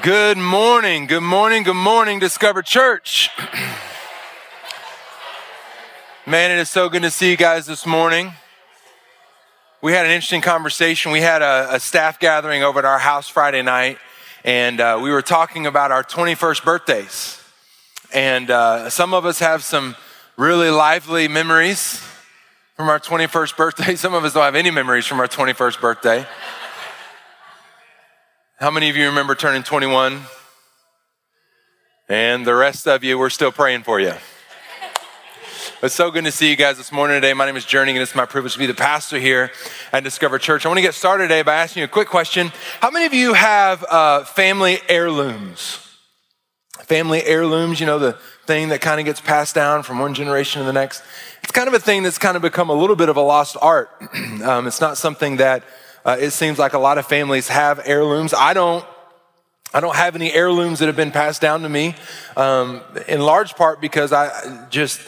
Good morning, good morning, good morning, Discover Church. Man, it is so good to see you guys this morning. We had an interesting conversation. We had a, a staff gathering over at our house Friday night, and uh, we were talking about our 21st birthdays. And uh, some of us have some really lively memories from our 21st birthday. Some of us don't have any memories from our 21st birthday. How many of you remember turning 21? And the rest of you, we're still praying for you. It's so good to see you guys this morning today. My name is Journey, and it's my privilege to be the pastor here at Discover Church. I want to get started today by asking you a quick question. How many of you have uh, family heirlooms? Family heirlooms, you know, the thing that kind of gets passed down from one generation to the next. It's kind of a thing that's kind of become a little bit of a lost art. um, it's not something that uh, it seems like a lot of families have heirlooms. I don't. I don't have any heirlooms that have been passed down to me, um, in large part because I just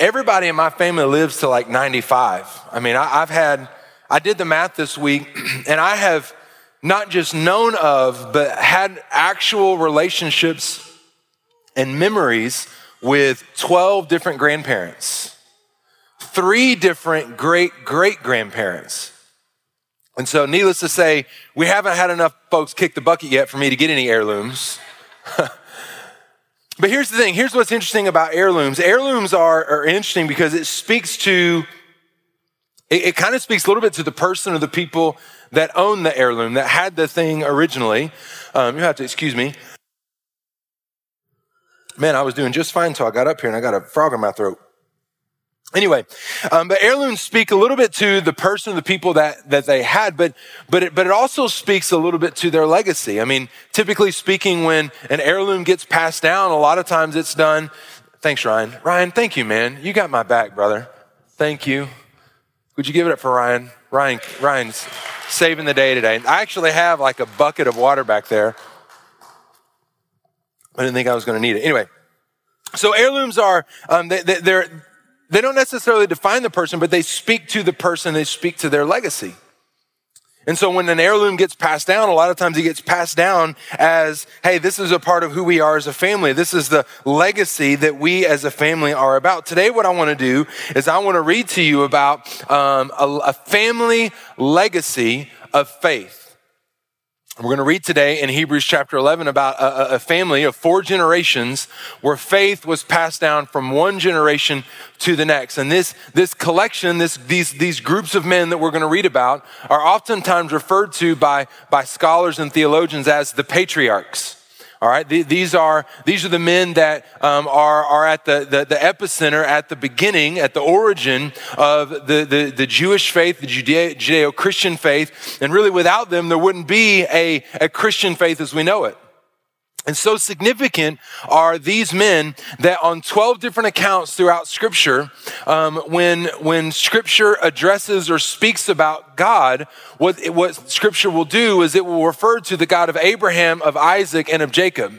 everybody in my family lives to like 95. I mean, I, I've had I did the math this week, and I have not just known of, but had actual relationships and memories with 12 different grandparents, three different great great grandparents. And so, needless to say, we haven't had enough folks kick the bucket yet for me to get any heirlooms. but here's the thing here's what's interesting about heirlooms heirlooms are, are interesting because it speaks to, it, it kind of speaks a little bit to the person or the people that own the heirloom, that had the thing originally. Um, you have to excuse me. Man, I was doing just fine until I got up here and I got a frog in my throat. Anyway, um, but heirlooms speak a little bit to the person, the people that, that they had, but, but, it, but it also speaks a little bit to their legacy. I mean, typically speaking, when an heirloom gets passed down, a lot of times it's done. Thanks, Ryan. Ryan, thank you, man. You got my back, brother. Thank you. Would you give it up for Ryan? Ryan, Ryan's saving the day today. I actually have like a bucket of water back there. I didn't think I was going to need it. Anyway, so heirlooms are um, they, they, they're they don't necessarily define the person, but they speak to the person, they speak to their legacy. And so when an heirloom gets passed down, a lot of times it gets passed down as, hey, this is a part of who we are as a family. This is the legacy that we as a family are about. Today, what I want to do is I want to read to you about um, a, a family legacy of faith. We're going to read today in Hebrews chapter 11 about a, a, family of four generations where faith was passed down from one generation to the next. And this, this collection, this, these, these groups of men that we're going to read about are oftentimes referred to by, by scholars and theologians as the patriarchs. All right, these are these are the men that um, are are at the, the, the epicenter, at the beginning, at the origin of the the, the Jewish faith, the Judeo Christian faith, and really without them, there wouldn't be a, a Christian faith as we know it. And so significant are these men that on 12 different accounts throughout Scripture, um, when, when Scripture addresses or speaks about God, what, what Scripture will do is it will refer to the God of Abraham, of Isaac, and of Jacob.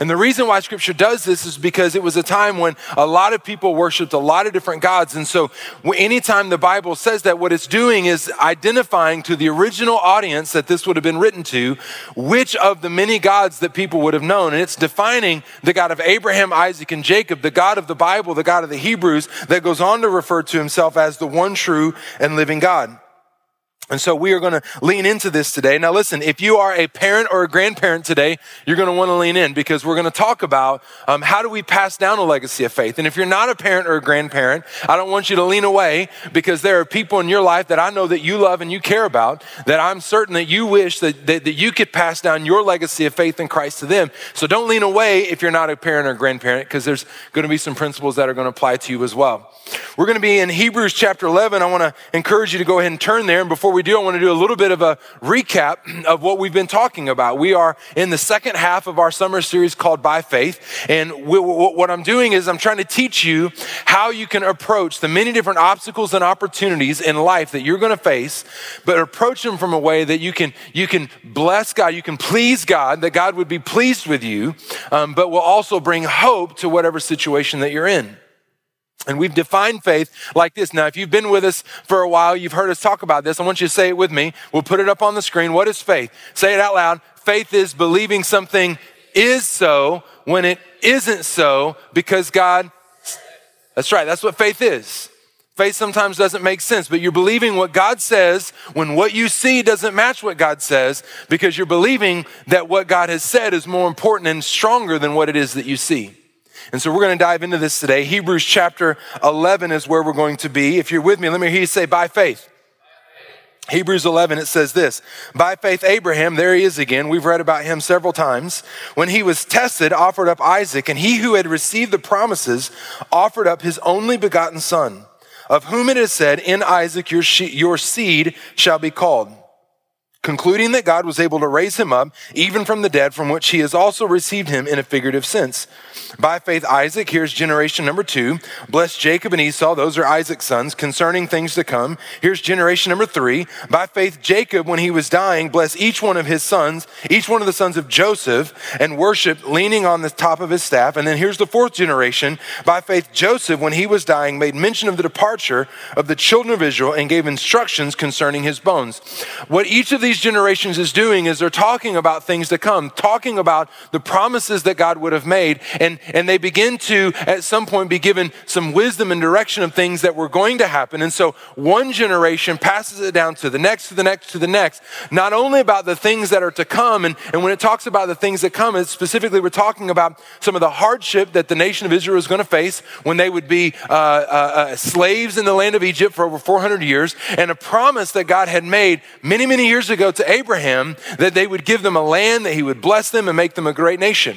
And the reason why scripture does this is because it was a time when a lot of people worshiped a lot of different gods. And so anytime the Bible says that, what it's doing is identifying to the original audience that this would have been written to, which of the many gods that people would have known. And it's defining the God of Abraham, Isaac, and Jacob, the God of the Bible, the God of the Hebrews, that goes on to refer to himself as the one true and living God. And so we are going to lean into this today. Now, listen, if you are a parent or a grandparent today, you're going to want to lean in because we're going to talk about um, how do we pass down a legacy of faith. And if you're not a parent or a grandparent, I don't want you to lean away because there are people in your life that I know that you love and you care about that I'm certain that you wish that, that, that you could pass down your legacy of faith in Christ to them. So don't lean away if you're not a parent or a grandparent because there's going to be some principles that are going to apply to you as well. We're going to be in Hebrews chapter 11. I want to encourage you to go ahead and turn there. And before we do, I want to do a little bit of a recap of what we've been talking about. We are in the second half of our summer series called By Faith. And we, what I'm doing is I'm trying to teach you how you can approach the many different obstacles and opportunities in life that you're going to face, but approach them from a way that you can, you can bless God, you can please God, that God would be pleased with you, um, but will also bring hope to whatever situation that you're in. And we've defined faith like this. Now, if you've been with us for a while, you've heard us talk about this. I want you to say it with me. We'll put it up on the screen. What is faith? Say it out loud. Faith is believing something is so when it isn't so because God, that's right, that's what faith is. Faith sometimes doesn't make sense, but you're believing what God says when what you see doesn't match what God says because you're believing that what God has said is more important and stronger than what it is that you see. And so we're going to dive into this today. Hebrews chapter 11 is where we're going to be. If you're with me, let me hear you say, by faith. Hebrews 11, it says this By faith, Abraham, there he is again. We've read about him several times. When he was tested, offered up Isaac, and he who had received the promises offered up his only begotten son of whom it is said, In Isaac your, she- your seed shall be called concluding that God was able to raise him up even from the dead, from which he has also received him in a figurative sense. By faith, Isaac, here's generation number two, blessed Jacob and Esau, those are Isaac's sons, concerning things to come. Here's generation number three. By faith, Jacob, when he was dying, blessed each one of his sons, each one of the sons of Joseph, and worshiped leaning on the top of his staff. And then here's the fourth generation. By faith, Joseph, when he was dying, made mention of the departure of the children of Israel and gave instructions concerning his bones. What each of these these generations is doing is they're talking about things to come, talking about the promises that God would have made. And, and they begin to, at some point, be given some wisdom and direction of things that were going to happen. And so one generation passes it down to the next, to the next, to the next, not only about the things that are to come. And, and when it talks about the things that come, it's specifically we're talking about some of the hardship that the nation of Israel is going to face when they would be uh, uh, uh, slaves in the land of Egypt for over 400 years, and a promise that God had made many, many years ago to Abraham that they would give them a land, that he would bless them and make them a great nation.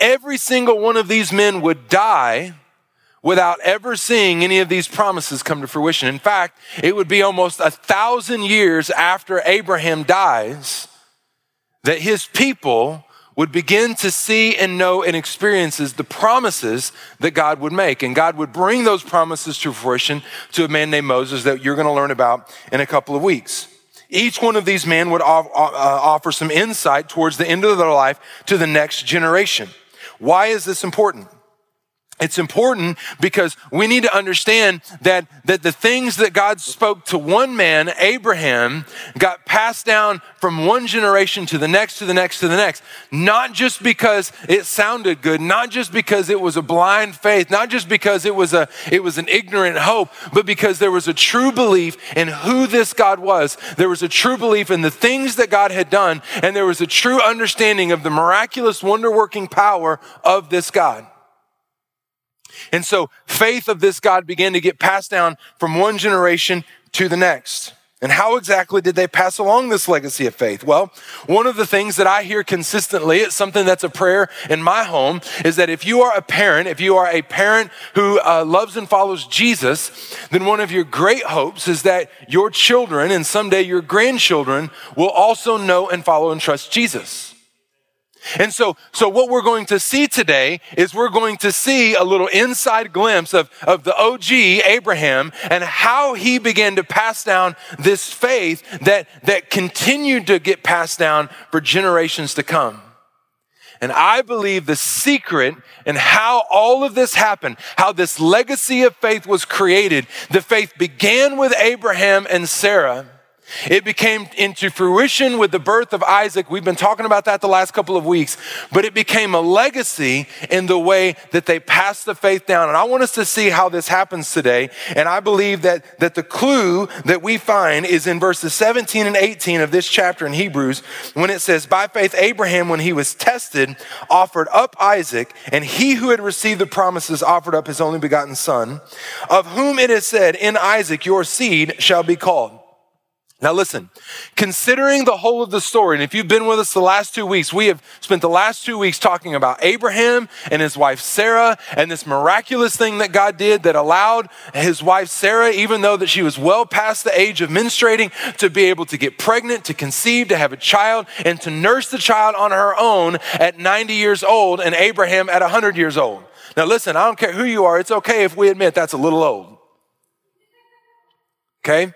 Every single one of these men would die without ever seeing any of these promises come to fruition. In fact, it would be almost a thousand years after Abraham dies that his people would begin to see and know and experiences the promises that God would make. And God would bring those promises to fruition to a man named Moses that you're going to learn about in a couple of weeks. Each one of these men would uh, offer some insight towards the end of their life to the next generation. Why is this important? It's important because we need to understand that, that the things that God spoke to one man, Abraham, got passed down from one generation to the next, to the next, to the next. Not just because it sounded good, not just because it was a blind faith, not just because it was, a, it was an ignorant hope, but because there was a true belief in who this God was. There was a true belief in the things that God had done, and there was a true understanding of the miraculous, wonder working power of this God. And so faith of this God began to get passed down from one generation to the next. And how exactly did they pass along this legacy of faith? Well, one of the things that I hear consistently, it's something that's a prayer in my home, is that if you are a parent, if you are a parent who uh, loves and follows Jesus, then one of your great hopes is that your children and someday your grandchildren will also know and follow and trust Jesus. And so, so what we're going to see today is we're going to see a little inside glimpse of, of the OG Abraham and how he began to pass down this faith that, that continued to get passed down for generations to come. And I believe the secret and how all of this happened, how this legacy of faith was created, the faith began with Abraham and Sarah it became into fruition with the birth of Isaac. We've been talking about that the last couple of weeks, but it became a legacy in the way that they passed the faith down. And I want us to see how this happens today. And I believe that, that the clue that we find is in verses 17 and 18 of this chapter in Hebrews when it says, By faith, Abraham, when he was tested, offered up Isaac, and he who had received the promises offered up his only begotten son, of whom it is said, In Isaac your seed shall be called. Now, listen, considering the whole of the story, and if you've been with us the last two weeks, we have spent the last two weeks talking about Abraham and his wife Sarah and this miraculous thing that God did that allowed his wife Sarah, even though that she was well past the age of menstruating, to be able to get pregnant, to conceive, to have a child, and to nurse the child on her own at 90 years old and Abraham at 100 years old. Now, listen, I don't care who you are, it's okay if we admit that's a little old. Okay?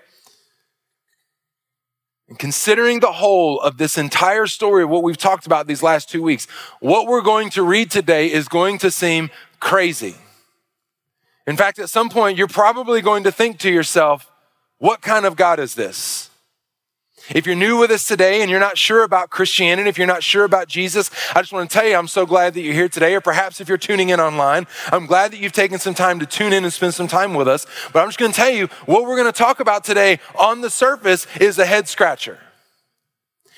And considering the whole of this entire story of what we've talked about these last two weeks, what we're going to read today is going to seem crazy. In fact, at some point, you're probably going to think to yourself, what kind of God is this? If you're new with us today and you're not sure about Christianity, if you're not sure about Jesus, I just want to tell you, I'm so glad that you're here today. Or perhaps if you're tuning in online, I'm glad that you've taken some time to tune in and spend some time with us. But I'm just going to tell you what we're going to talk about today on the surface is a head scratcher.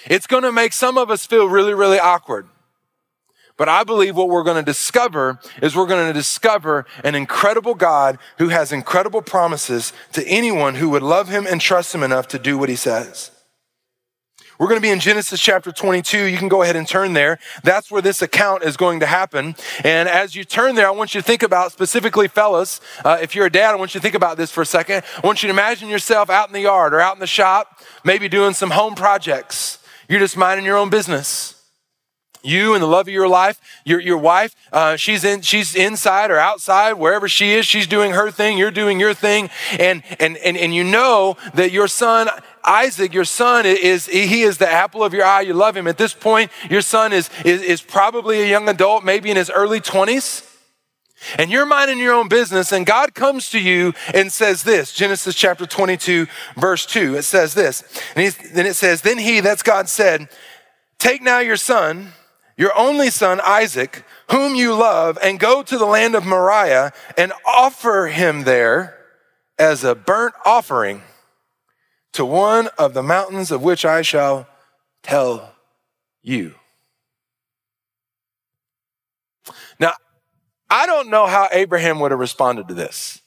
It's going to make some of us feel really, really awkward. But I believe what we're going to discover is we're going to discover an incredible God who has incredible promises to anyone who would love him and trust him enough to do what he says. We're going to be in Genesis chapter 22. You can go ahead and turn there. That's where this account is going to happen. And as you turn there, I want you to think about specifically, fellas, uh, if you're a dad, I want you to think about this for a second. I want you to imagine yourself out in the yard or out in the shop, maybe doing some home projects. You're just minding your own business you and the love of your life, your, your wife, uh, she's in, she's inside or outside, wherever she is, she's doing her thing, you're doing your thing. And, and, and, and you know that your son, Isaac, your son is, he is the apple of your eye. You love him. At this point, your son is, is, is probably a young adult, maybe in his early twenties. And you're minding your own business, and God comes to you and says this Genesis chapter 22, verse 2. It says this. And then it says, Then he, that's God, said, Take now your son your only son Isaac, whom you love, and go to the land of Moriah and offer him there as a burnt offering to one of the mountains of which I shall tell you. Now, I don't know how Abraham would have responded to this.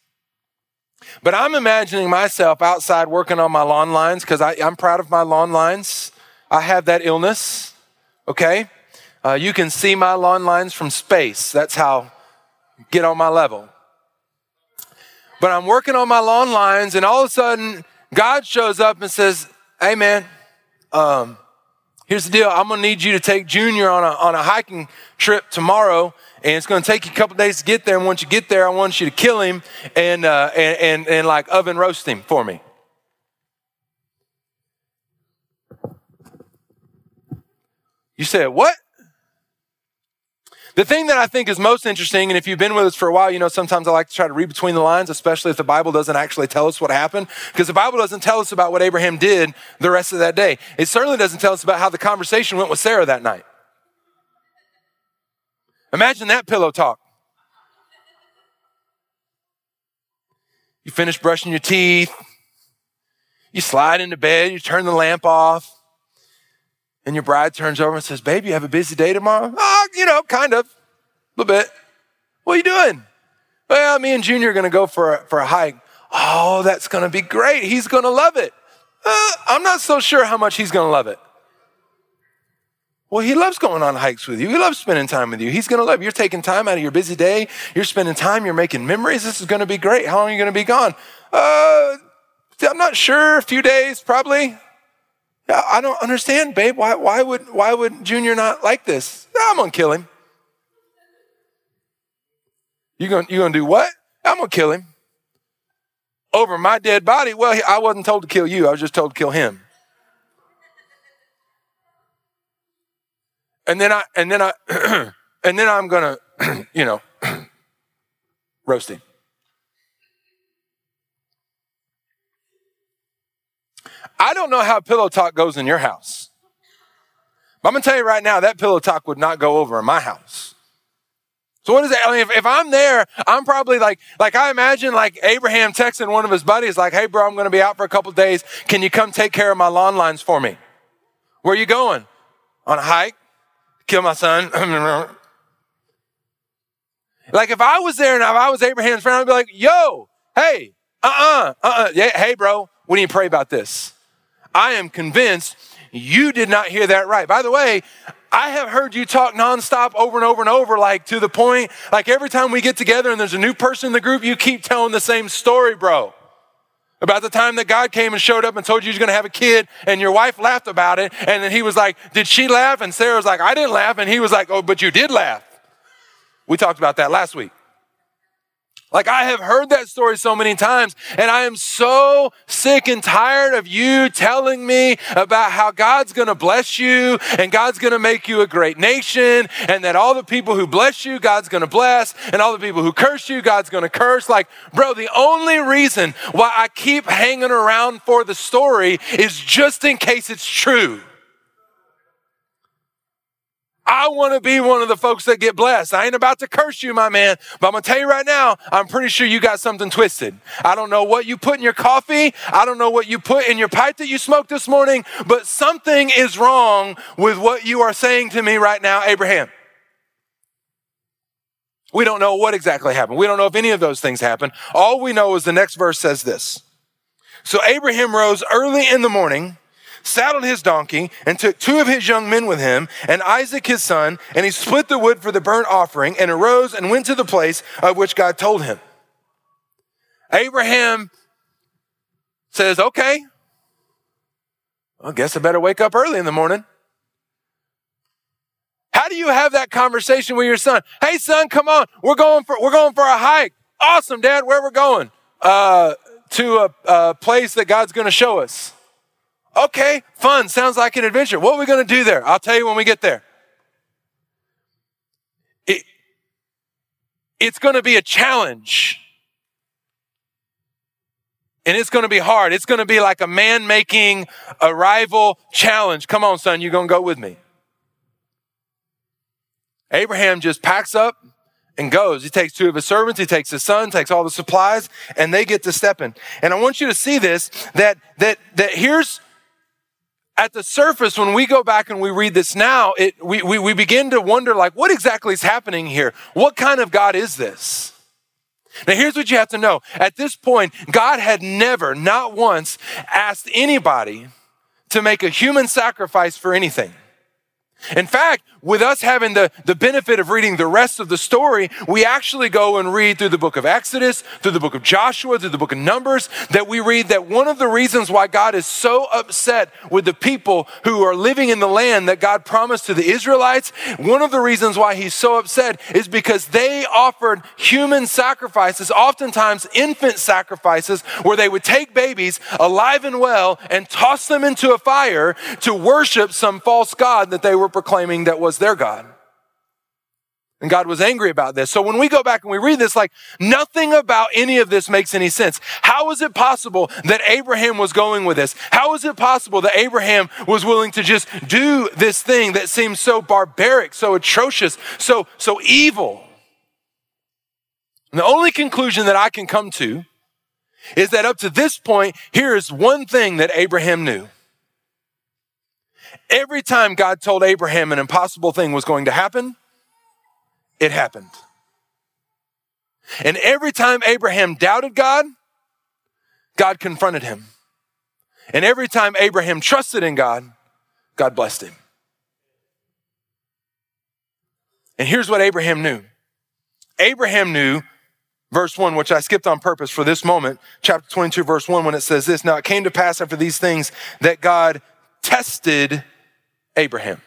But I'm imagining myself outside working on my lawn lines because I'm proud of my lawn lines. I have that illness, okay? Uh, you can see my lawn lines from space. That's how get on my level. But I'm working on my lawn lines, and all of a sudden, God shows up and says, Hey, man, um, here's the deal. I'm going to need you to take Junior on a, on a hiking trip tomorrow, and it's going to take you a couple days to get there. And once you get there, I want you to kill him and, uh, and, and, and like oven roast him for me. You said, What? The thing that I think is most interesting, and if you've been with us for a while, you know sometimes I like to try to read between the lines, especially if the Bible doesn't actually tell us what happened, because the Bible doesn't tell us about what Abraham did the rest of that day. It certainly doesn't tell us about how the conversation went with Sarah that night. Imagine that pillow talk. You finish brushing your teeth, you slide into bed, you turn the lamp off. And your bride turns over and says, Babe, you have a busy day tomorrow? Oh, you know, kind of, a little bit. What are you doing? Well, me and Junior are going to go for a, for a hike. Oh, that's going to be great. He's going to love it. Uh, I'm not so sure how much he's going to love it. Well, he loves going on hikes with you. He loves spending time with you. He's going to love you. You're taking time out of your busy day. You're spending time. You're making memories. This is going to be great. How long are you going to be gone? Uh, I'm not sure. A few days, probably. I don't understand, babe. Why, why, would, why would Junior not like this? I'm going to kill him. You going you gonna do what? I'm going to kill him. Over my dead body? Well, I wasn't told to kill you. I was just told to kill him. And then I, and then I, and then I'm going to, you know, roast him. I don't know how pillow talk goes in your house. But I'm going to tell you right now, that pillow talk would not go over in my house. So what is that? I mean, if, if, I'm there, I'm probably like, like I imagine like Abraham texting one of his buddies, like, hey bro, I'm going to be out for a couple days. Can you come take care of my lawn lines for me? Where are you going? On a hike? Kill my son? like if I was there and if I was Abraham's friend, I'd be like, yo, hey, uh-uh, uh-uh, yeah, hey bro, we need to pray about this. I am convinced you did not hear that right. By the way, I have heard you talk nonstop over and over and over, like to the point, like every time we get together and there's a new person in the group, you keep telling the same story, bro. About the time that God came and showed up and told you you're going to have a kid, and your wife laughed about it. And then he was like, Did she laugh? And Sarah was like, I didn't laugh. And he was like, Oh, but you did laugh. We talked about that last week. Like I have heard that story so many times and I am so sick and tired of you telling me about how God's to bless you and God's to make you a great nation and that all the people who bless you, God's to bless and all the people who curse you, God's to curse. Like, bro, the only reason why I keep hanging around for the story is just in case it's true. I want to be one of the folks that get blessed. I ain't about to curse you, my man, but I'm going to tell you right now, I'm pretty sure you got something twisted. I don't know what you put in your coffee. I don't know what you put in your pipe that you smoked this morning, but something is wrong with what you are saying to me right now, Abraham. We don't know what exactly happened. We don't know if any of those things happened. All we know is the next verse says this. So Abraham rose early in the morning saddled his donkey, and took two of his young men with him, and Isaac his son, and he split the wood for the burnt offering, and arose and went to the place of which God told him. Abraham says, Okay, I guess I better wake up early in the morning. How do you have that conversation with your son? Hey, son, come on. We're going for, we're going for a hike. Awesome, dad. Where we're going? Uh, to a, a place that God's going to show us. Okay, fun. Sounds like an adventure. What are we going to do there? I'll tell you when we get there. It, it's going to be a challenge. And it's going to be hard. It's going to be like a man making a rival challenge. Come on, son, you're going to go with me. Abraham just packs up and goes. He takes two of his servants, he takes his son, takes all the supplies, and they get to stepping. And I want you to see this that that that here's at the surface, when we go back and we read this now, it, we, we, we begin to wonder, like, what exactly is happening here? What kind of God is this? Now, here's what you have to know. At this point, God had never, not once, asked anybody to make a human sacrifice for anything. In fact, with us having the, the benefit of reading the rest of the story, we actually go and read through the book of Exodus, through the book of Joshua, through the book of Numbers, that we read that one of the reasons why God is so upset with the people who are living in the land that God promised to the Israelites, one of the reasons why he's so upset is because they offered human sacrifices, oftentimes infant sacrifices, where they would take babies alive and well and toss them into a fire to worship some false God that they were proclaiming that was their God. And God was angry about this. So when we go back and we read this, like nothing about any of this makes any sense. How is it possible that Abraham was going with this? How is it possible that Abraham was willing to just do this thing that seems so barbaric, so atrocious, so, so evil? And the only conclusion that I can come to is that up to this point, here is one thing that Abraham knew. Every time God told Abraham an impossible thing was going to happen, it happened. And every time Abraham doubted God, God confronted him. And every time Abraham trusted in God, God blessed him. And here's what Abraham knew Abraham knew, verse 1, which I skipped on purpose for this moment, chapter 22, verse 1, when it says this Now it came to pass after these things that God tested Abraham.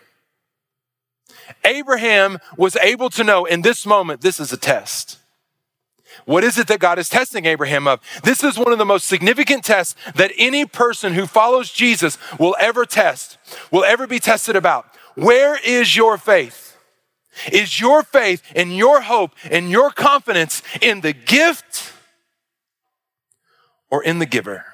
Abraham was able to know in this moment, this is a test. What is it that God is testing Abraham of? This is one of the most significant tests that any person who follows Jesus will ever test, will ever be tested about. Where is your faith? Is your faith and your hope and your confidence in the gift or in the giver?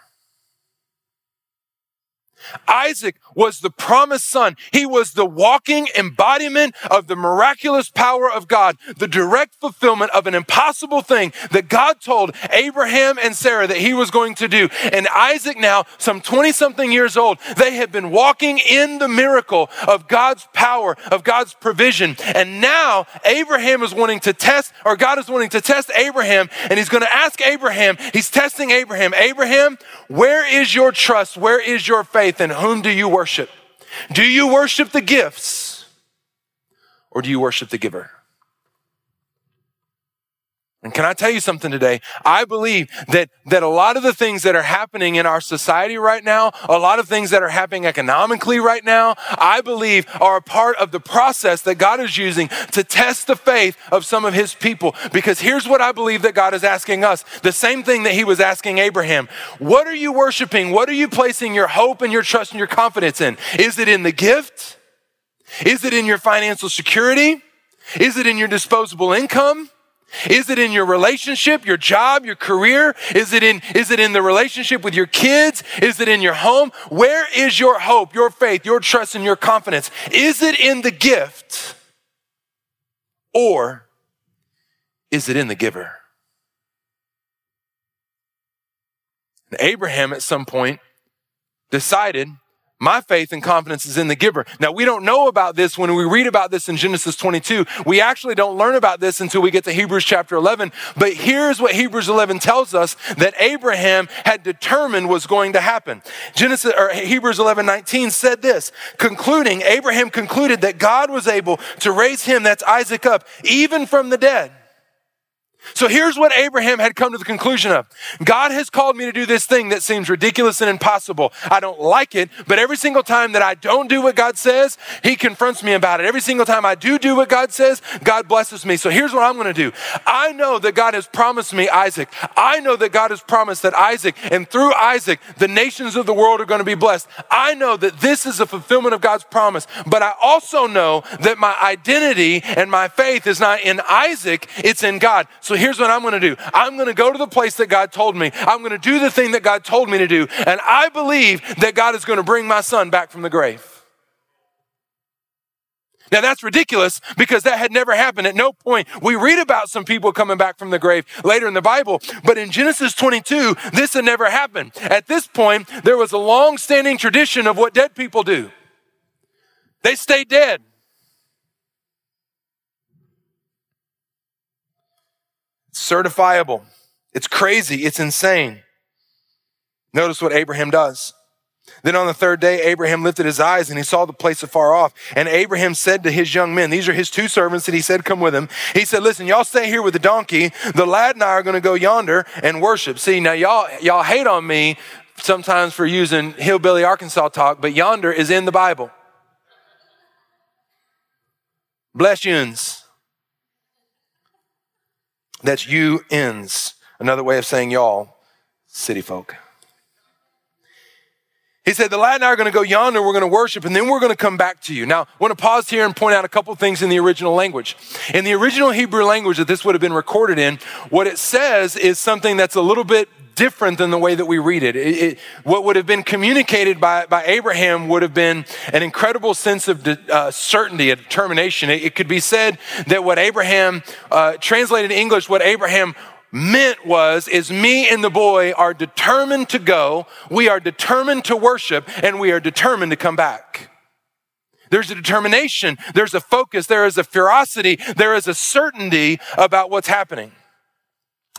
Isaac was the promised son. He was the walking embodiment of the miraculous power of God, the direct fulfillment of an impossible thing that God told Abraham and Sarah that he was going to do. And Isaac, now some 20 something years old, they have been walking in the miracle of God's power, of God's provision. And now Abraham is wanting to test, or God is wanting to test Abraham, and he's going to ask Abraham, he's testing Abraham, Abraham, where is your trust? Where is your faith? And whom do you worship? Do you worship the gifts or do you worship the giver? And can I tell you something today? I believe that, that a lot of the things that are happening in our society right now, a lot of things that are happening economically right now, I believe are a part of the process that God is using to test the faith of some of his people. Because here's what I believe that God is asking us. The same thing that he was asking Abraham. What are you worshiping? What are you placing your hope and your trust and your confidence in? Is it in the gift? Is it in your financial security? Is it in your disposable income? Is it in your relationship, your job, your career? Is it in, is it in the relationship with your kids? Is it in your home? Where is your hope, your faith, your trust, and your confidence? Is it in the gift? Or is it in the giver? And Abraham at some point decided my faith and confidence is in the giver. Now, we don't know about this when we read about this in Genesis 22. We actually don't learn about this until we get to Hebrews chapter 11. But here's what Hebrews 11 tells us that Abraham had determined was going to happen. Genesis or Hebrews 11, 19 said this, concluding, Abraham concluded that God was able to raise him, that's Isaac up, even from the dead. So here's what Abraham had come to the conclusion of. God has called me to do this thing that seems ridiculous and impossible. I don't like it, but every single time that I don't do what God says, he confronts me about it. Every single time I do do what God says, God blesses me. So here's what I'm going to do. I know that God has promised me Isaac. I know that God has promised that Isaac and through Isaac, the nations of the world are going to be blessed. I know that this is a fulfillment of God's promise, but I also know that my identity and my faith is not in Isaac, it's in God. So so here's what I'm going to do I'm going to go to the place that God told me. I'm going to do the thing that God told me to do. And I believe that God is going to bring my son back from the grave. Now that's ridiculous because that had never happened. At no point we read about some people coming back from the grave later in the Bible, but in Genesis 22, this had never happened. At this point, there was a long standing tradition of what dead people do. They stay dead. Certifiable. It's crazy. It's insane. Notice what Abraham does. Then on the third day, Abraham lifted his eyes and he saw the place afar off. And Abraham said to his young men, these are his two servants that he said, come with him. He said, listen, y'all stay here with the donkey. The lad and I are going to go yonder and worship. See, now y'all, y'all hate on me sometimes for using hillbilly Arkansas talk, but yonder is in the Bible. Bless yuns. That's you ends. Another way of saying y'all, city folk. He said, The lad and I are going to go yonder, we're going to worship, and then we're going to come back to you. Now, I want to pause here and point out a couple things in the original language. In the original Hebrew language that this would have been recorded in, what it says is something that's a little bit different than the way that we read it. it, it what would have been communicated by, by Abraham would have been an incredible sense of de, uh, certainty, a determination. It, it, could be said that what Abraham, uh, translated in English, what Abraham meant was is me and the boy are determined to go we are determined to worship and we are determined to come back there's a determination there's a focus there is a ferocity there is a certainty about what's happening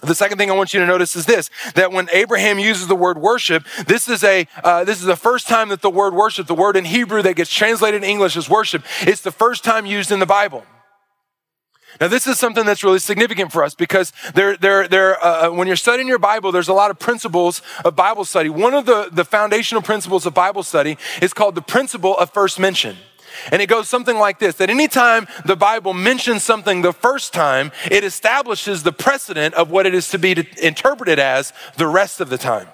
the second thing I want you to notice is this: that when Abraham uses the word worship, this is a uh, this is the first time that the word worship, the word in Hebrew that gets translated in English as worship, it's the first time used in the Bible. Now, this is something that's really significant for us because there, there, there, uh, uh, when you're studying your Bible, there's a lot of principles of Bible study. One of the, the foundational principles of Bible study is called the principle of first mention. And it goes something like this that anytime the Bible mentions something the first time, it establishes the precedent of what it is to be interpreted as the rest of the time.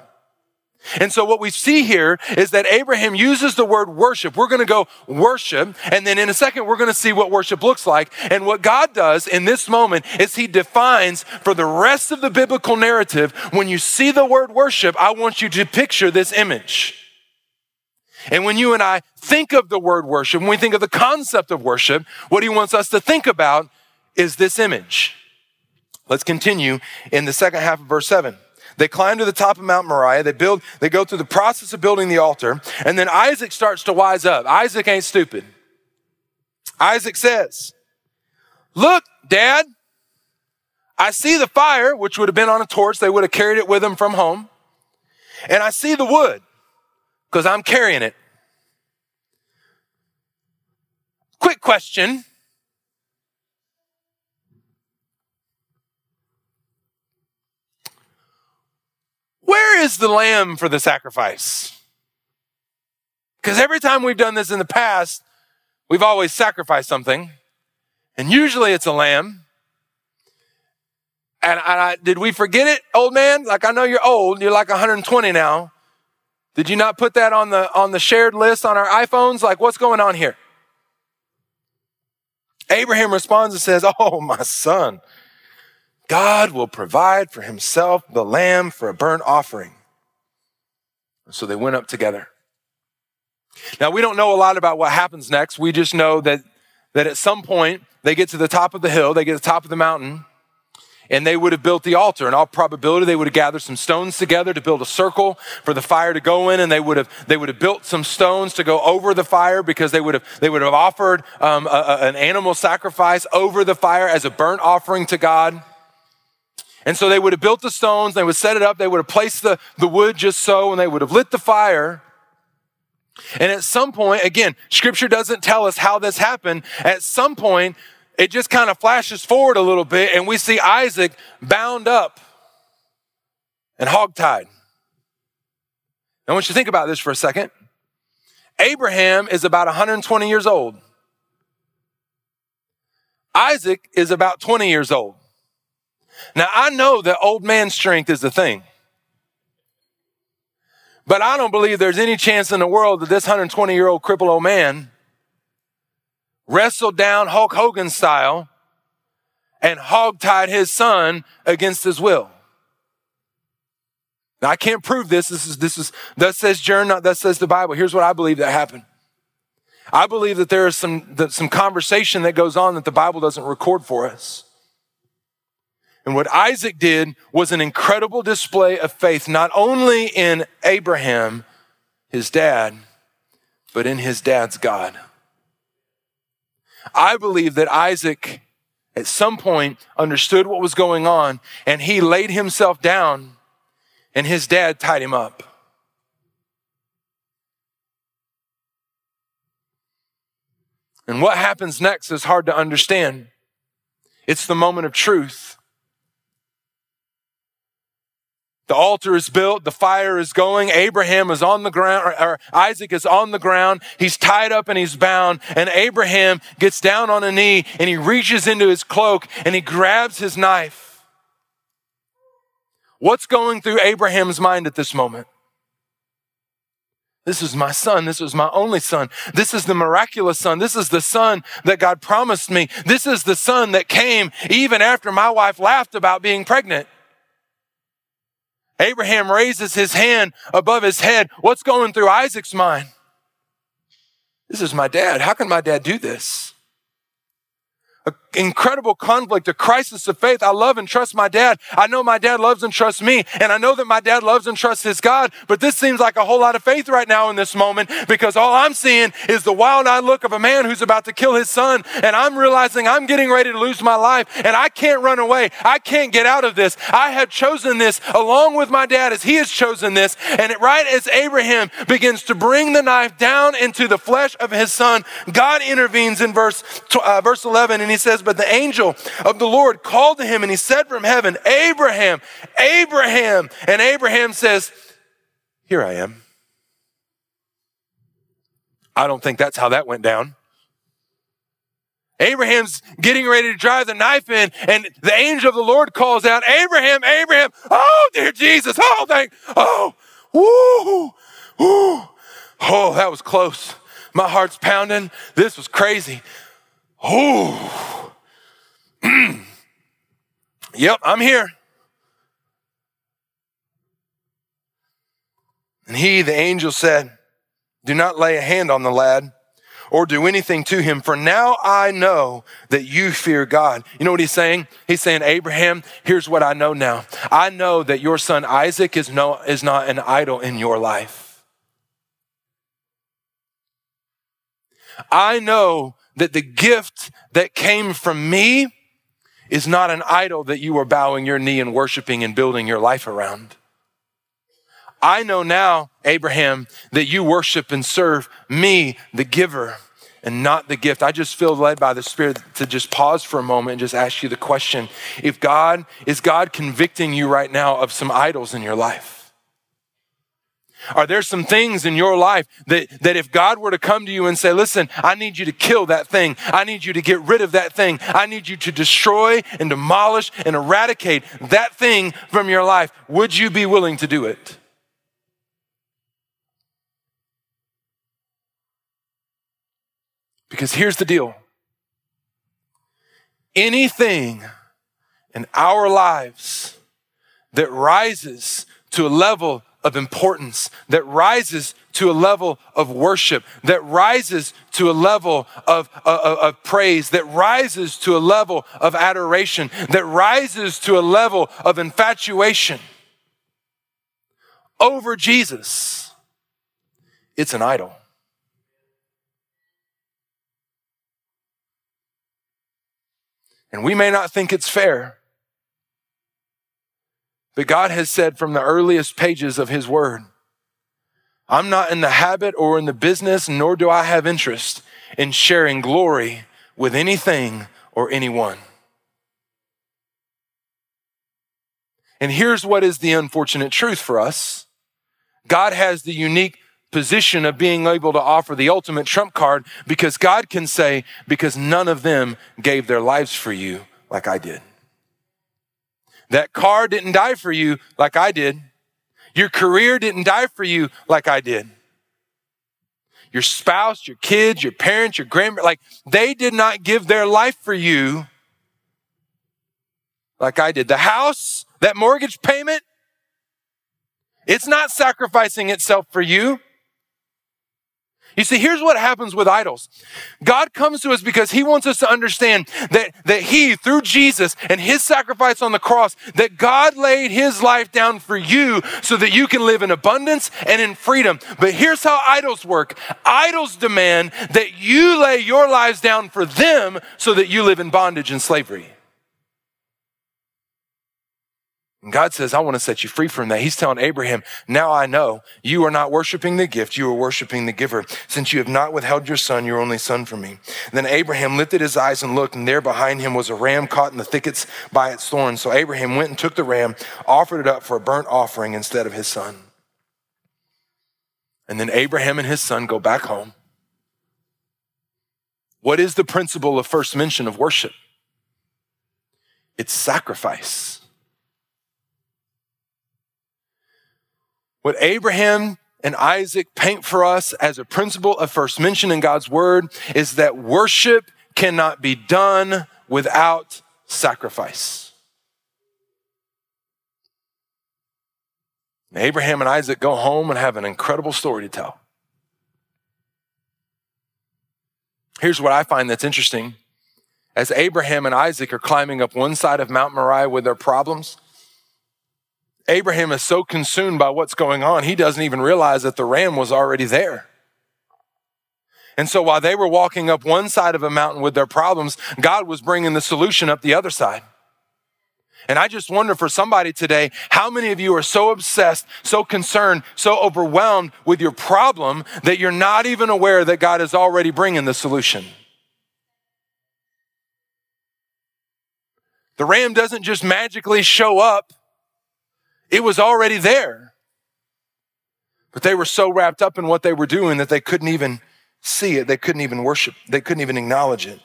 And so what we see here is that Abraham uses the word worship. We're going to go worship. And then in a second, we're going to see what worship looks like. And what God does in this moment is he defines for the rest of the biblical narrative, when you see the word worship, I want you to picture this image. And when you and I think of the word worship, when we think of the concept of worship, what he wants us to think about is this image. Let's continue in the second half of verse 7. They climb to the top of Mount Moriah. They build, they go through the process of building the altar. And then Isaac starts to wise up. Isaac ain't stupid. Isaac says, Look, Dad, I see the fire, which would have been on a torch. They would have carried it with them from home. And I see the wood because I'm carrying it. Quick question. Where is the lamb for the sacrifice? Because every time we've done this in the past, we've always sacrificed something, and usually it's a lamb. And I, did we forget it, old man? Like I know you're old, you're like 120 now. Did you not put that on the on the shared list on our iPhones? Like what's going on here? Abraham responds and says, "Oh, my son, God will provide for himself the lamb for a burnt offering." So they went up together. Now we don't know a lot about what happens next. We just know that that at some point they get to the top of the hill, they get to the top of the mountain, and they would have built the altar. In all probability, they would have gathered some stones together to build a circle for the fire to go in, and they would have they would have built some stones to go over the fire because they would have they would have offered um, a, a, an animal sacrifice over the fire as a burnt offering to God. And so they would have built the stones, they would set it up, they would have placed the, the wood just so, and they would have lit the fire. And at some point, again, scripture doesn't tell us how this happened. At some point, it just kind of flashes forward a little bit and we see Isaac bound up and hogtied. I want you to think about this for a second. Abraham is about 120 years old. Isaac is about 20 years old. Now, I know that old man strength is the thing. But I don't believe there's any chance in the world that this 120 year old cripple old man wrestled down Hulk Hogan style and hogtied his son against his will. Now I can't prove this. This is, this is, that says not that says the Bible. Here's what I believe that happened. I believe that there is some, that some conversation that goes on that the Bible doesn't record for us. And what Isaac did was an incredible display of faith, not only in Abraham, his dad, but in his dad's God. I believe that Isaac at some point understood what was going on and he laid himself down and his dad tied him up. And what happens next is hard to understand. It's the moment of truth. The altar is built, the fire is going, Abraham is on the ground, or, or, Isaac is on the ground, he's tied up and he's bound, and Abraham gets down on a knee and he reaches into his cloak and he grabs his knife. What's going through Abraham's mind at this moment? This is my son. This is my only son. This is the miraculous son. This is the son that God promised me. This is the son that came even after my wife laughed about being pregnant. Abraham raises his hand above his head. What's going through Isaac's mind? This is my dad. How can my dad do this? Incredible conflict, a crisis of faith. I love and trust my dad. I know my dad loves and trusts me. And I know that my dad loves and trusts his God. But this seems like a whole lot of faith right now in this moment because all I'm seeing is the wild eyed look of a man who's about to kill his son. And I'm realizing I'm getting ready to lose my life and I can't run away. I can't get out of this. I have chosen this along with my dad as he has chosen this. And right as Abraham begins to bring the knife down into the flesh of his son, God intervenes in verse, uh, verse 11 and he says, but the angel of the Lord called to him and he said from heaven, Abraham, Abraham. And Abraham says, Here I am. I don't think that's how that went down. Abraham's getting ready to drive the knife in, and the angel of the Lord calls out, Abraham, Abraham, oh, dear Jesus, oh, thank, oh, woo, woo, oh, that was close. My heart's pounding. This was crazy. Oh, yep, I'm here. And he, the angel, said, Do not lay a hand on the lad or do anything to him, for now I know that you fear God. You know what he's saying? He's saying, Abraham, here's what I know now. I know that your son Isaac is, no, is not an idol in your life. I know that the gift that came from me is not an idol that you are bowing your knee and worshiping and building your life around. I know now, Abraham, that you worship and serve me, the giver, and not the gift. I just feel led by the Spirit to just pause for a moment and just ask you the question. If God, is God convicting you right now of some idols in your life? Are there some things in your life that, that if God were to come to you and say, listen, I need you to kill that thing. I need you to get rid of that thing. I need you to destroy and demolish and eradicate that thing from your life. Would you be willing to do it? Because here's the deal. Anything in our lives that rises to a level of importance, that rises to a level of worship, that rises to a level of, of, of, praise, that rises to a level of adoration, that rises to a level of infatuation over Jesus, it's an idol. And we may not think it's fair. But God has said from the earliest pages of His Word, I'm not in the habit or in the business, nor do I have interest in sharing glory with anything or anyone. And here's what is the unfortunate truth for us God has the unique position of being able to offer the ultimate trump card because God can say, because none of them gave their lives for you like I did. That car didn't die for you like I did. Your career didn't die for you like I did. Your spouse, your kids, your parents, your grandparents, like they did not give their life for you like I did. The house, that mortgage payment, it's not sacrificing itself for you. You see, here's what happens with idols. God comes to us because he wants us to understand that, that he, through Jesus and his sacrifice on the cross, that God laid his life down for you so that you can live in abundance and in freedom. But here's how idols work. Idols demand that you lay your lives down for them so that you live in bondage and slavery. And God says, I want to set you free from that. He's telling Abraham, now I know you are not worshiping the gift, you are worshiping the giver, since you have not withheld your son, your only son from me. Then Abraham lifted his eyes and looked, and there behind him was a ram caught in the thickets by its thorns. So Abraham went and took the ram, offered it up for a burnt offering instead of his son. And then Abraham and his son go back home. What is the principle of first mention of worship? It's sacrifice. What Abraham and Isaac paint for us as a principle of first mention in God's word is that worship cannot be done without sacrifice. Abraham and Isaac go home and have an incredible story to tell. Here's what I find that's interesting. As Abraham and Isaac are climbing up one side of Mount Moriah with their problems, Abraham is so consumed by what's going on, he doesn't even realize that the ram was already there. And so while they were walking up one side of a mountain with their problems, God was bringing the solution up the other side. And I just wonder for somebody today, how many of you are so obsessed, so concerned, so overwhelmed with your problem that you're not even aware that God is already bringing the solution? The ram doesn't just magically show up it was already there. But they were so wrapped up in what they were doing that they couldn't even see it. They couldn't even worship. They couldn't even acknowledge it.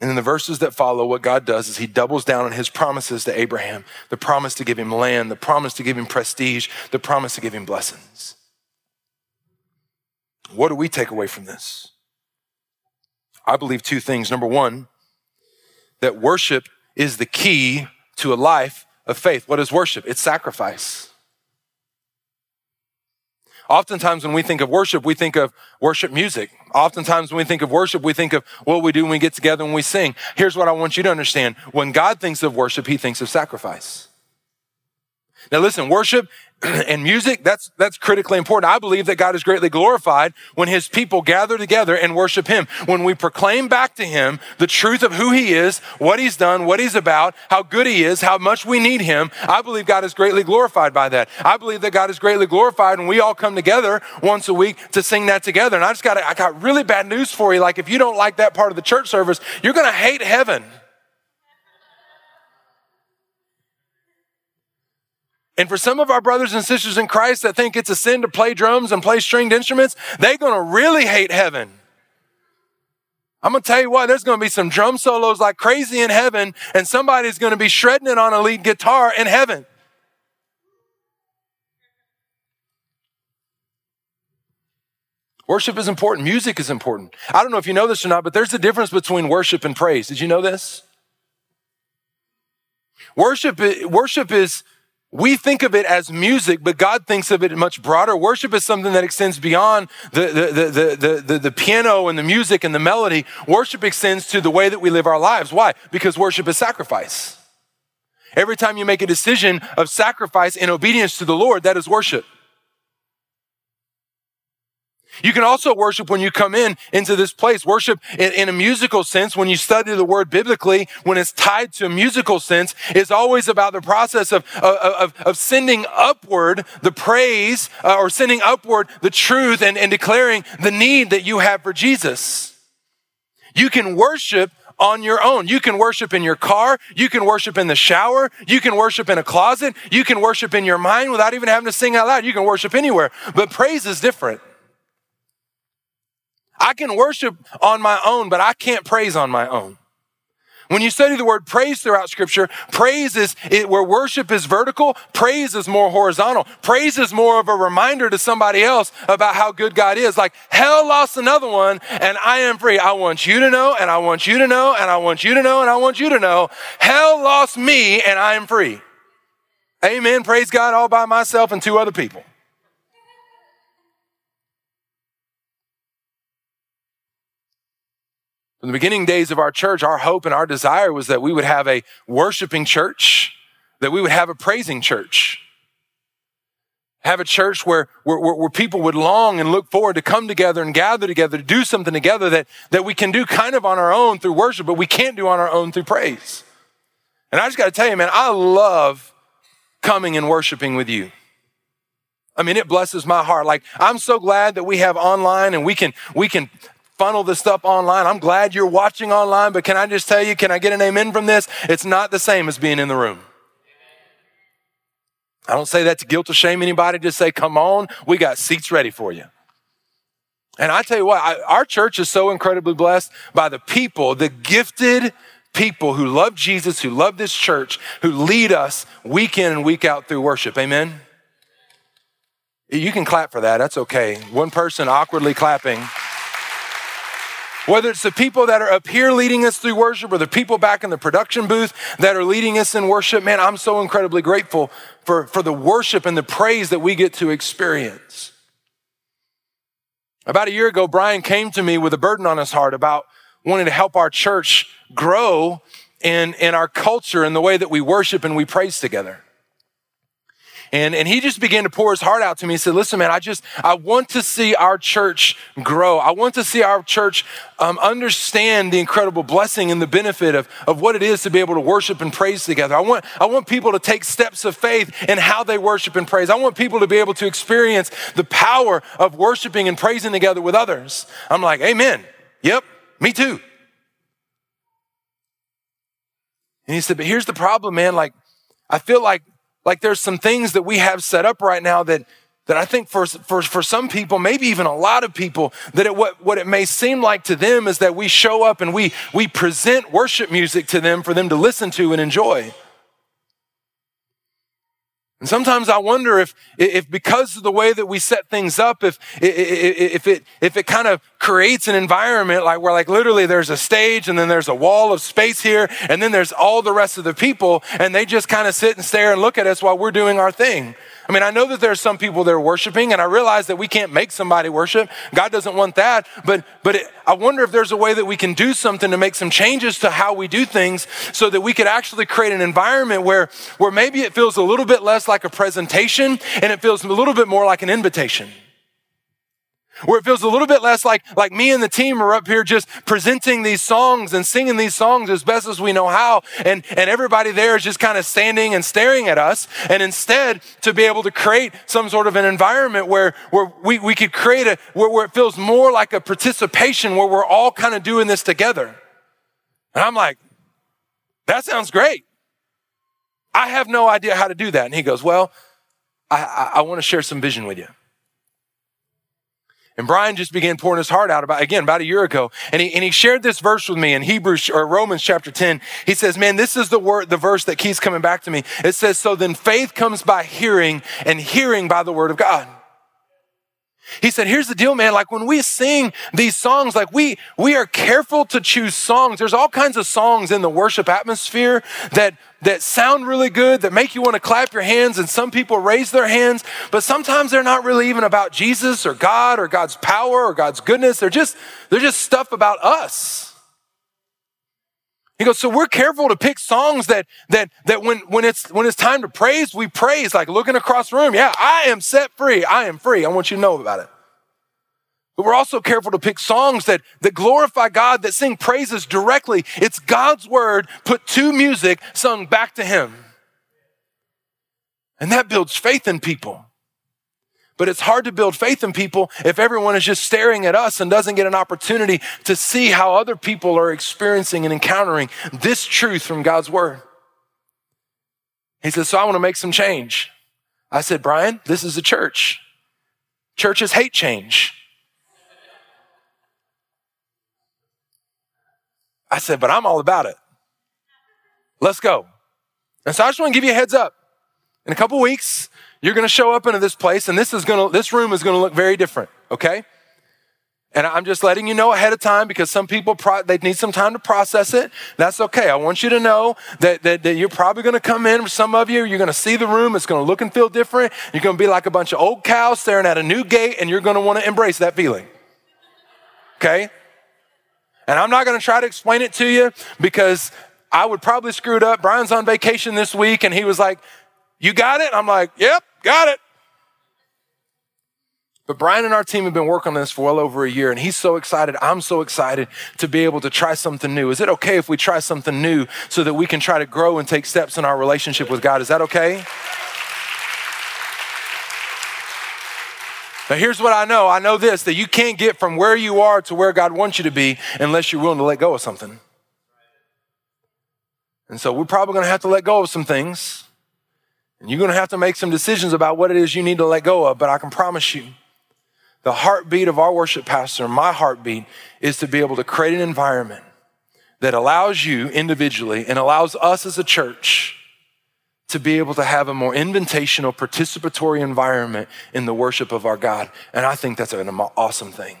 And in the verses that follow, what God does is he doubles down on his promises to Abraham the promise to give him land, the promise to give him prestige, the promise to give him blessings. What do we take away from this? I believe two things. Number one, that worship is the key to a life of faith. What is worship? It's sacrifice. Oftentimes, when we think of worship, we think of worship music. Oftentimes, when we think of worship, we think of what we do when we get together and we sing. Here's what I want you to understand when God thinks of worship, he thinks of sacrifice. Now, listen, worship and music, that's, that's critically important. I believe that God is greatly glorified when his people gather together and worship him. When we proclaim back to him the truth of who he is, what he's done, what he's about, how good he is, how much we need him, I believe God is greatly glorified by that. I believe that God is greatly glorified when we all come together once a week to sing that together. And I just got, I got really bad news for you. Like if you don't like that part of the church service, you're going to hate heaven. And for some of our brothers and sisters in Christ that think it's a sin to play drums and play stringed instruments, they're going to really hate heaven. I'm going to tell you what, there's going to be some drum solos like crazy in heaven, and somebody's going to be shredding it on a lead guitar in heaven. Worship is important. Music is important. I don't know if you know this or not, but there's a difference between worship and praise. Did you know this? Worship, worship is we think of it as music, but God thinks of it much broader. Worship is something that extends beyond the, the, the, the, the, the, piano and the music and the melody. Worship extends to the way that we live our lives. Why? Because worship is sacrifice. Every time you make a decision of sacrifice in obedience to the Lord, that is worship. You can also worship when you come in into this place. Worship in, in, a musical sense, when you study the word biblically, when it's tied to a musical sense, is always about the process of, of, of sending upward the praise uh, or sending upward the truth and, and declaring the need that you have for Jesus. You can worship on your own. You can worship in your car. You can worship in the shower. You can worship in a closet. You can worship in your mind without even having to sing out loud. You can worship anywhere. But praise is different. I can worship on my own, but I can't praise on my own. When you study the word praise throughout scripture, praise is it, where worship is vertical, praise is more horizontal. Praise is more of a reminder to somebody else about how good God is. Like hell lost another one and I am free. I want you to know and I want you to know and I want you to know and I want you to know. Hell lost me and I am free. Amen. Praise God all by myself and two other people. From the beginning days of our church, our hope and our desire was that we would have a worshiping church, that we would have a praising church. Have a church where, where, where, people would long and look forward to come together and gather together to do something together that, that we can do kind of on our own through worship, but we can't do on our own through praise. And I just got to tell you, man, I love coming and worshiping with you. I mean, it blesses my heart. Like, I'm so glad that we have online and we can, we can funnel this stuff online. I'm glad you're watching online, but can I just tell you, can I get an amen from this? It's not the same as being in the room. I don't say that to guilt or shame anybody. Just say, come on, we got seats ready for you. And I tell you what, I, our church is so incredibly blessed by the people, the gifted people who love Jesus, who love this church, who lead us week in and week out through worship. Amen. You can clap for that. That's okay. One person awkwardly clapping. Whether it's the people that are up here leading us through worship or the people back in the production booth that are leading us in worship, man, I'm so incredibly grateful for, for the worship and the praise that we get to experience. About a year ago, Brian came to me with a burden on his heart about wanting to help our church grow in, in our culture and the way that we worship and we praise together. And, and he just began to pour his heart out to me. He said, listen, man, I just, I want to see our church grow. I want to see our church um, understand the incredible blessing and the benefit of, of what it is to be able to worship and praise together. I want, I want people to take steps of faith in how they worship and praise. I want people to be able to experience the power of worshiping and praising together with others. I'm like, amen. Yep, me too. And he said, but here's the problem, man. Like, I feel like like there's some things that we have set up right now that that I think for, for, for some people, maybe even a lot of people, that it, what, what it may seem like to them is that we show up and we, we present worship music to them for them to listen to and enjoy. And sometimes I wonder if, if because of the way that we set things up, if, if it, if it kind of creates an environment like where like literally there's a stage and then there's a wall of space here and then there's all the rest of the people and they just kind of sit and stare and look at us while we're doing our thing. I mean, I know that there are some people that are worshiping, and I realize that we can't make somebody worship. God doesn't want that. But, but it, I wonder if there's a way that we can do something to make some changes to how we do things so that we could actually create an environment where, where maybe it feels a little bit less like a presentation and it feels a little bit more like an invitation where it feels a little bit less like, like me and the team are up here just presenting these songs and singing these songs as best as we know how. And, and everybody there is just kind of standing and staring at us. And instead to be able to create some sort of an environment where, where we, we could create a, where, where it feels more like a participation where we're all kind of doing this together. And I'm like, that sounds great. I have no idea how to do that. And he goes, well, I, I, I want to share some vision with you. And Brian just began pouring his heart out about, again, about a year ago. And he, and he shared this verse with me in Hebrews or Romans chapter 10. He says, man, this is the word, the verse that keeps coming back to me. It says, so then faith comes by hearing and hearing by the word of God. He said, here's the deal, man. Like when we sing these songs, like we, we are careful to choose songs. There's all kinds of songs in the worship atmosphere that, that sound really good, that make you want to clap your hands. And some people raise their hands, but sometimes they're not really even about Jesus or God or God's power or God's goodness. They're just, they're just stuff about us. He goes, so we're careful to pick songs that that that when when it's when it's time to praise, we praise like looking across the room. Yeah, I am set free. I am free. I want you to know about it. But we're also careful to pick songs that that glorify God, that sing praises directly. It's God's word put to music, sung back to Him, and that builds faith in people. But it's hard to build faith in people if everyone is just staring at us and doesn't get an opportunity to see how other people are experiencing and encountering this truth from God's word. He says, So I want to make some change. I said, Brian, this is a church. Churches hate change. I said, But I'm all about it. Let's go. And so I just want to give you a heads up. In a couple weeks, you're going to show up into this place and this is going to, this room is going to look very different. Okay. And I'm just letting you know ahead of time because some people, pro- they need some time to process it. That's okay. I want you to know that, that, that you're probably going to come in. Some of you, you're going to see the room. It's going to look and feel different. You're going to be like a bunch of old cows staring at a new gate and you're going to want to embrace that feeling. Okay. And I'm not going to try to explain it to you because I would probably screw it up. Brian's on vacation this week and he was like, you got it? I'm like, yep, got it. But Brian and our team have been working on this for well over a year, and he's so excited. I'm so excited to be able to try something new. Is it okay if we try something new so that we can try to grow and take steps in our relationship with God? Is that okay? Now, here's what I know I know this that you can't get from where you are to where God wants you to be unless you're willing to let go of something. And so, we're probably going to have to let go of some things. And you're going to have to make some decisions about what it is you need to let go of. But I can promise you, the heartbeat of our worship pastor, my heartbeat, is to be able to create an environment that allows you individually and allows us as a church to be able to have a more invitational, participatory environment in the worship of our God. And I think that's an awesome thing.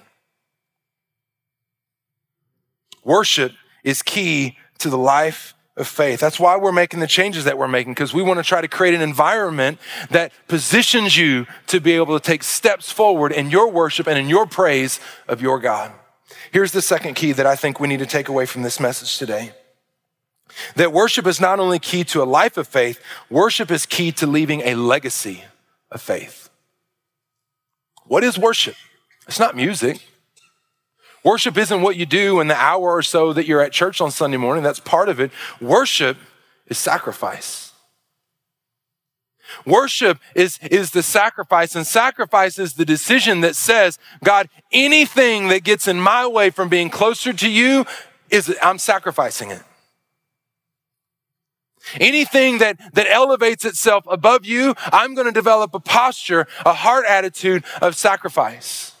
Worship is key to the life of faith. That's why we're making the changes that we're making, because we want to try to create an environment that positions you to be able to take steps forward in your worship and in your praise of your God. Here's the second key that I think we need to take away from this message today. That worship is not only key to a life of faith, worship is key to leaving a legacy of faith. What is worship? It's not music. Worship isn't what you do in the hour or so that you're at church on Sunday morning. That's part of it. Worship is sacrifice. Worship is, is the sacrifice, and sacrifice is the decision that says, God, anything that gets in my way from being closer to you is I'm sacrificing it. Anything that, that elevates itself above you, I'm going to develop a posture, a heart attitude of sacrifice.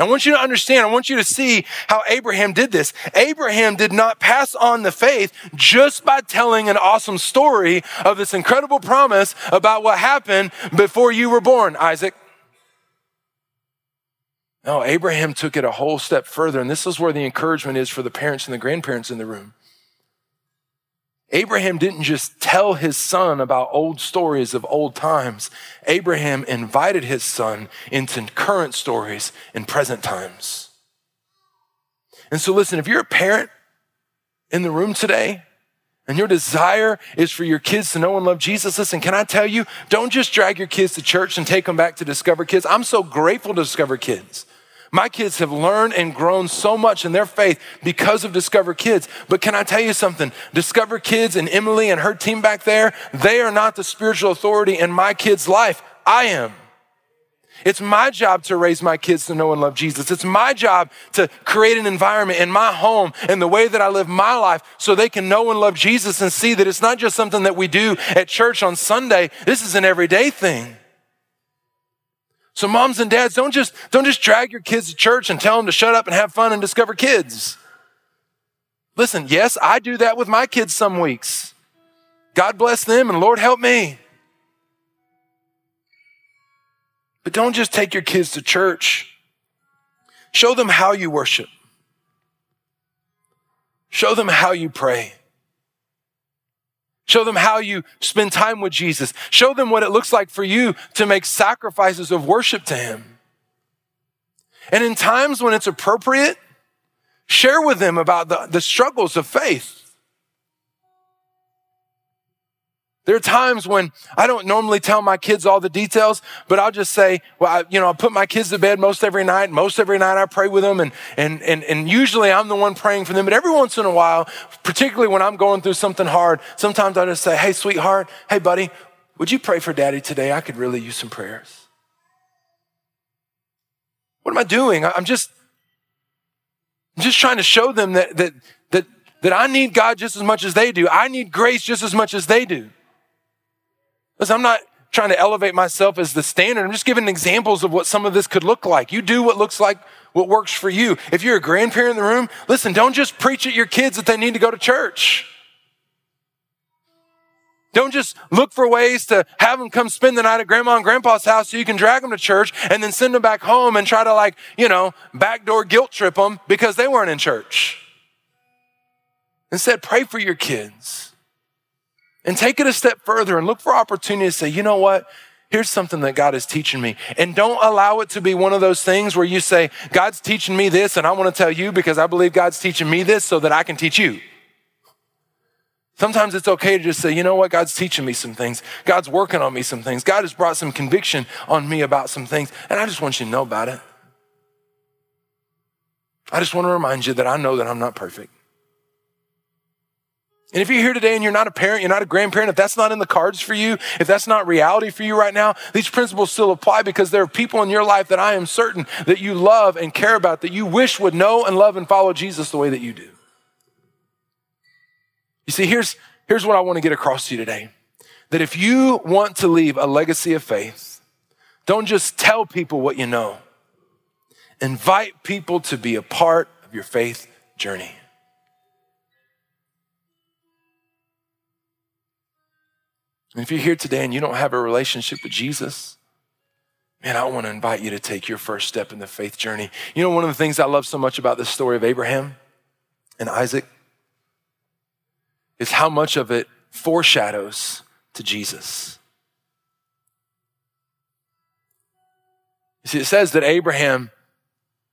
I want you to understand, I want you to see how Abraham did this. Abraham did not pass on the faith just by telling an awesome story of this incredible promise about what happened before you were born, Isaac. No, Abraham took it a whole step further, and this is where the encouragement is for the parents and the grandparents in the room. Abraham didn't just tell his son about old stories of old times. Abraham invited his son into current stories in present times. And so, listen, if you're a parent in the room today and your desire is for your kids to know and love Jesus, listen, can I tell you, don't just drag your kids to church and take them back to Discover Kids. I'm so grateful to Discover Kids. My kids have learned and grown so much in their faith because of Discover Kids. But can I tell you something? Discover Kids and Emily and her team back there, they are not the spiritual authority in my kid's life. I am. It's my job to raise my kids to know and love Jesus. It's my job to create an environment in my home and the way that I live my life so they can know and love Jesus and see that it's not just something that we do at church on Sunday. This is an everyday thing. So moms and dads, don't just, don't just drag your kids to church and tell them to shut up and have fun and discover kids. Listen, yes, I do that with my kids some weeks. God bless them and Lord help me. But don't just take your kids to church. Show them how you worship. Show them how you pray. Show them how you spend time with Jesus. Show them what it looks like for you to make sacrifices of worship to Him. And in times when it's appropriate, share with them about the, the struggles of faith. There are times when I don't normally tell my kids all the details, but I'll just say, well, I, you know, I put my kids to bed most every night. Most every night I pray with them and, and, and, and usually I'm the one praying for them. But every once in a while, particularly when I'm going through something hard, sometimes I just say, hey, sweetheart, hey, buddy, would you pray for daddy today? I could really use some prayers. What am I doing? I'm just, I'm just trying to show them that, that, that, that I need God just as much as they do. I need grace just as much as they do. Listen, I'm not trying to elevate myself as the standard. I'm just giving examples of what some of this could look like. You do what looks like what works for you. If you're a grandparent in the room, listen, don't just preach at your kids that they need to go to church. Don't just look for ways to have them come spend the night at grandma and grandpa's house so you can drag them to church and then send them back home and try to like, you know, backdoor guilt trip them because they weren't in church. Instead, pray for your kids. And take it a step further and look for opportunities to say, you know what? Here's something that God is teaching me. And don't allow it to be one of those things where you say, God's teaching me this, and I want to tell you because I believe God's teaching me this so that I can teach you. Sometimes it's okay to just say, you know what? God's teaching me some things. God's working on me some things. God has brought some conviction on me about some things, and I just want you to know about it. I just want to remind you that I know that I'm not perfect. And if you're here today and you're not a parent, you're not a grandparent, if that's not in the cards for you, if that's not reality for you right now, these principles still apply because there are people in your life that I am certain that you love and care about, that you wish would know and love and follow Jesus the way that you do. You see, here's, here's what I want to get across to you today that if you want to leave a legacy of faith, don't just tell people what you know, invite people to be a part of your faith journey. And if you're here today and you don't have a relationship with Jesus, man, I want to invite you to take your first step in the faith journey. You know, one of the things I love so much about this story of Abraham and Isaac is how much of it foreshadows to Jesus. You see, it says that Abraham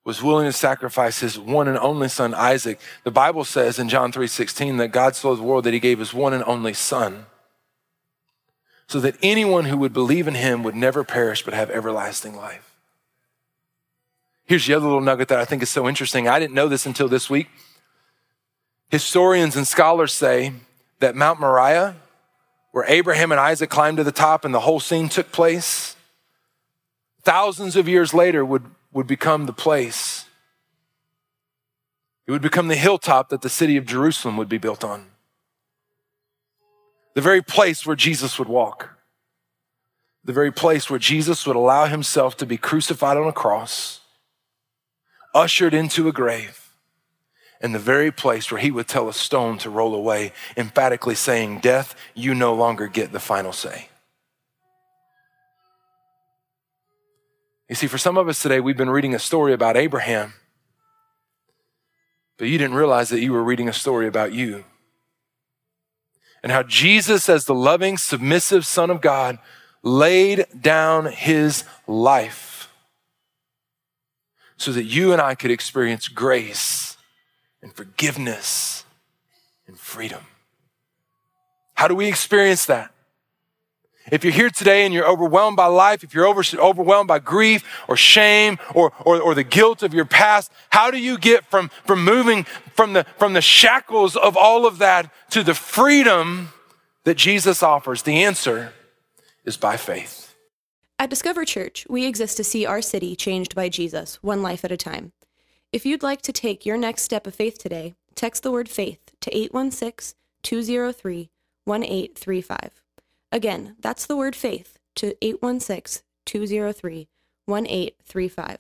was willing to sacrifice his one and only son Isaac. The Bible says in John 3:16 that God so loved the world that he gave his one and only son so that anyone who would believe in him would never perish but have everlasting life. Here's the other little nugget that I think is so interesting. I didn't know this until this week. Historians and scholars say that Mount Moriah, where Abraham and Isaac climbed to the top and the whole scene took place, thousands of years later would, would become the place. It would become the hilltop that the city of Jerusalem would be built on the very place where Jesus would walk, the very place where Jesus would allow himself to be crucified on a cross, ushered into a grave, and the very place where he would tell a stone to roll away, emphatically saying, Death, you no longer get the final say. You see, for some of us today, we've been reading a story about Abraham, but you didn't realize that you were reading a story about you and how Jesus, as the loving, submissive Son of God, laid down his life so that you and I could experience grace and forgiveness and freedom. How do we experience that? If you're here today and you're overwhelmed by life, if you're over, overwhelmed by grief or shame or, or, or, the guilt of your past, how do you get from, from moving from the, from the shackles of all of that to the freedom that Jesus offers? The answer is by faith. At Discover Church, we exist to see our city changed by Jesus, one life at a time. If you'd like to take your next step of faith today, text the word faith to 816 203 1835. Again, that's the word faith to 816 203 1835.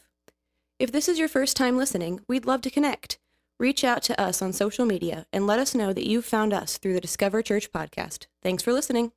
If this is your first time listening, we'd love to connect. Reach out to us on social media and let us know that you've found us through the Discover Church podcast. Thanks for listening.